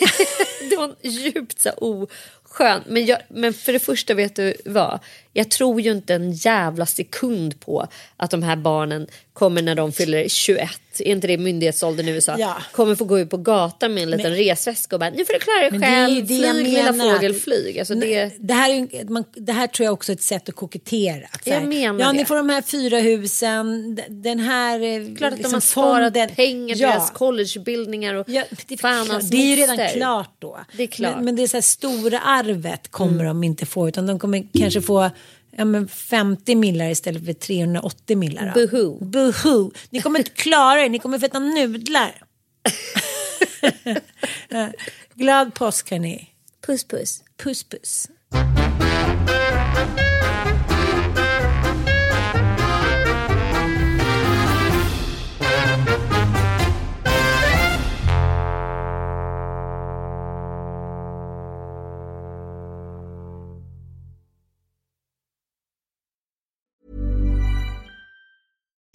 det var djupt så oskön. Men, jag, men för det första vet du vad? Jag tror ju inte en jävla sekund på att de här barnen kommer när de fyller 21, är inte det myndighetsåldern i USA, Ja. kommer få gå ut på gatan med en liten resväska och bara nu får du klara dig Men det är själv, det flyg lilla fågel, flyg. Alltså det, Det, här är, man, det här tror jag också är ett sätt att kokettera. Att Jag menar ja, det. ni får de här fyra husen, den här eh, klart att liksom de har sparat fonden. pengar till ja. deras collegebildningar och Ja, det, fan klart. det är ju redan klart då. Det är klart. Men, men det är så här stora arvet kommer Mm. de inte få utan de kommer kanske få ja, men 50 millar istället för 380 millar. Buhu. Buhu. Ni kommer inte klara er, ni kommer få äta nudlar. Glad påsk hörni. Puss puss. Puss puss.